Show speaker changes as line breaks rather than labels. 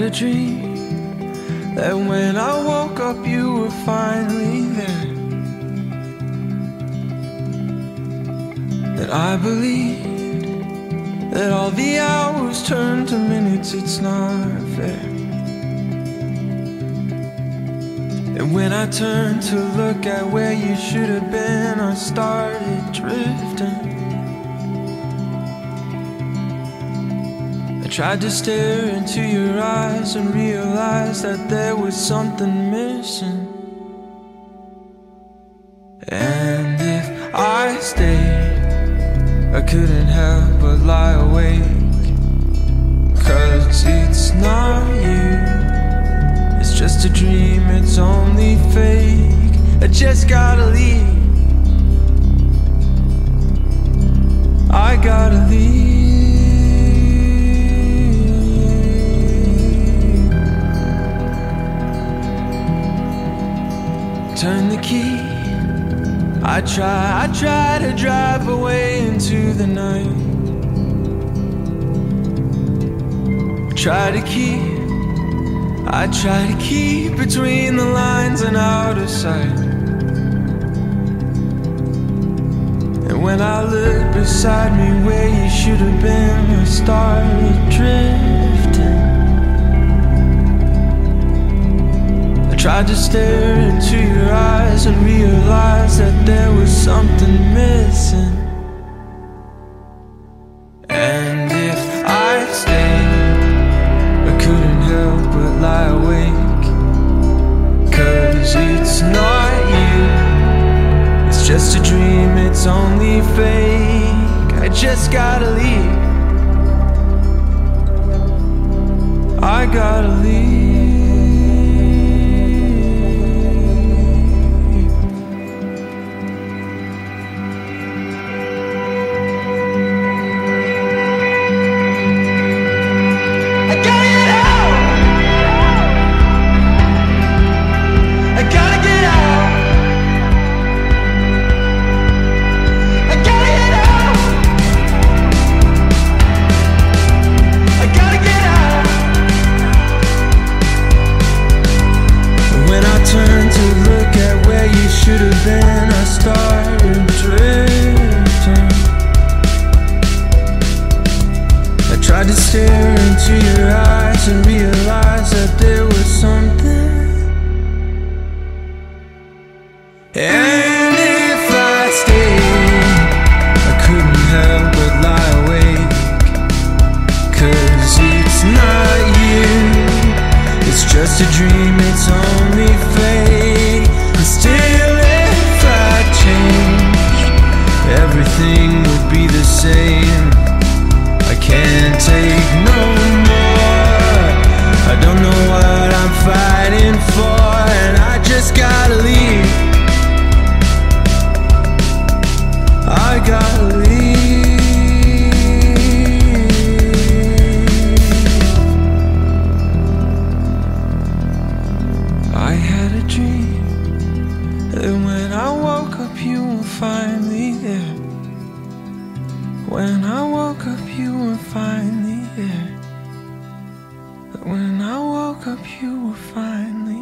a dream that when I woke up, you were finally there. That I believed that all the hours turned to minutes, it's not fair. And when I turned to look at where you should have been, I started drifting. Tried to stare into your eyes and realize that there was something missing. And if I stayed, I couldn't help but lie awake. Cause it's not you, it's just a dream, it's only fake. I just gotta leave. I gotta leave. Key. I try, I try to drive away into the night. Try to keep, I try to keep between the lines and out of sight. And when I look beside me where you should have been, I started drifting. I tried to stare into your eyes and realize that there was something missing. And if I stayed, I couldn't help but lie awake. Cause it's not you, it's just a dream, it's only fake. I just gotta leave. I gotta leave. Stare into your eyes and realize that there was something. And if I stayed, I couldn't help but lie awake. Cause it's not you, it's just a dream, it's only fake. And still, if I changed, everything would be the same. I can't take no more. I don't know what I'm fighting for, and I just gotta leave. I gotta leave. I had a dream that when I woke up, you were finally there. When I woke up, you were finally there. When I woke up, you were finally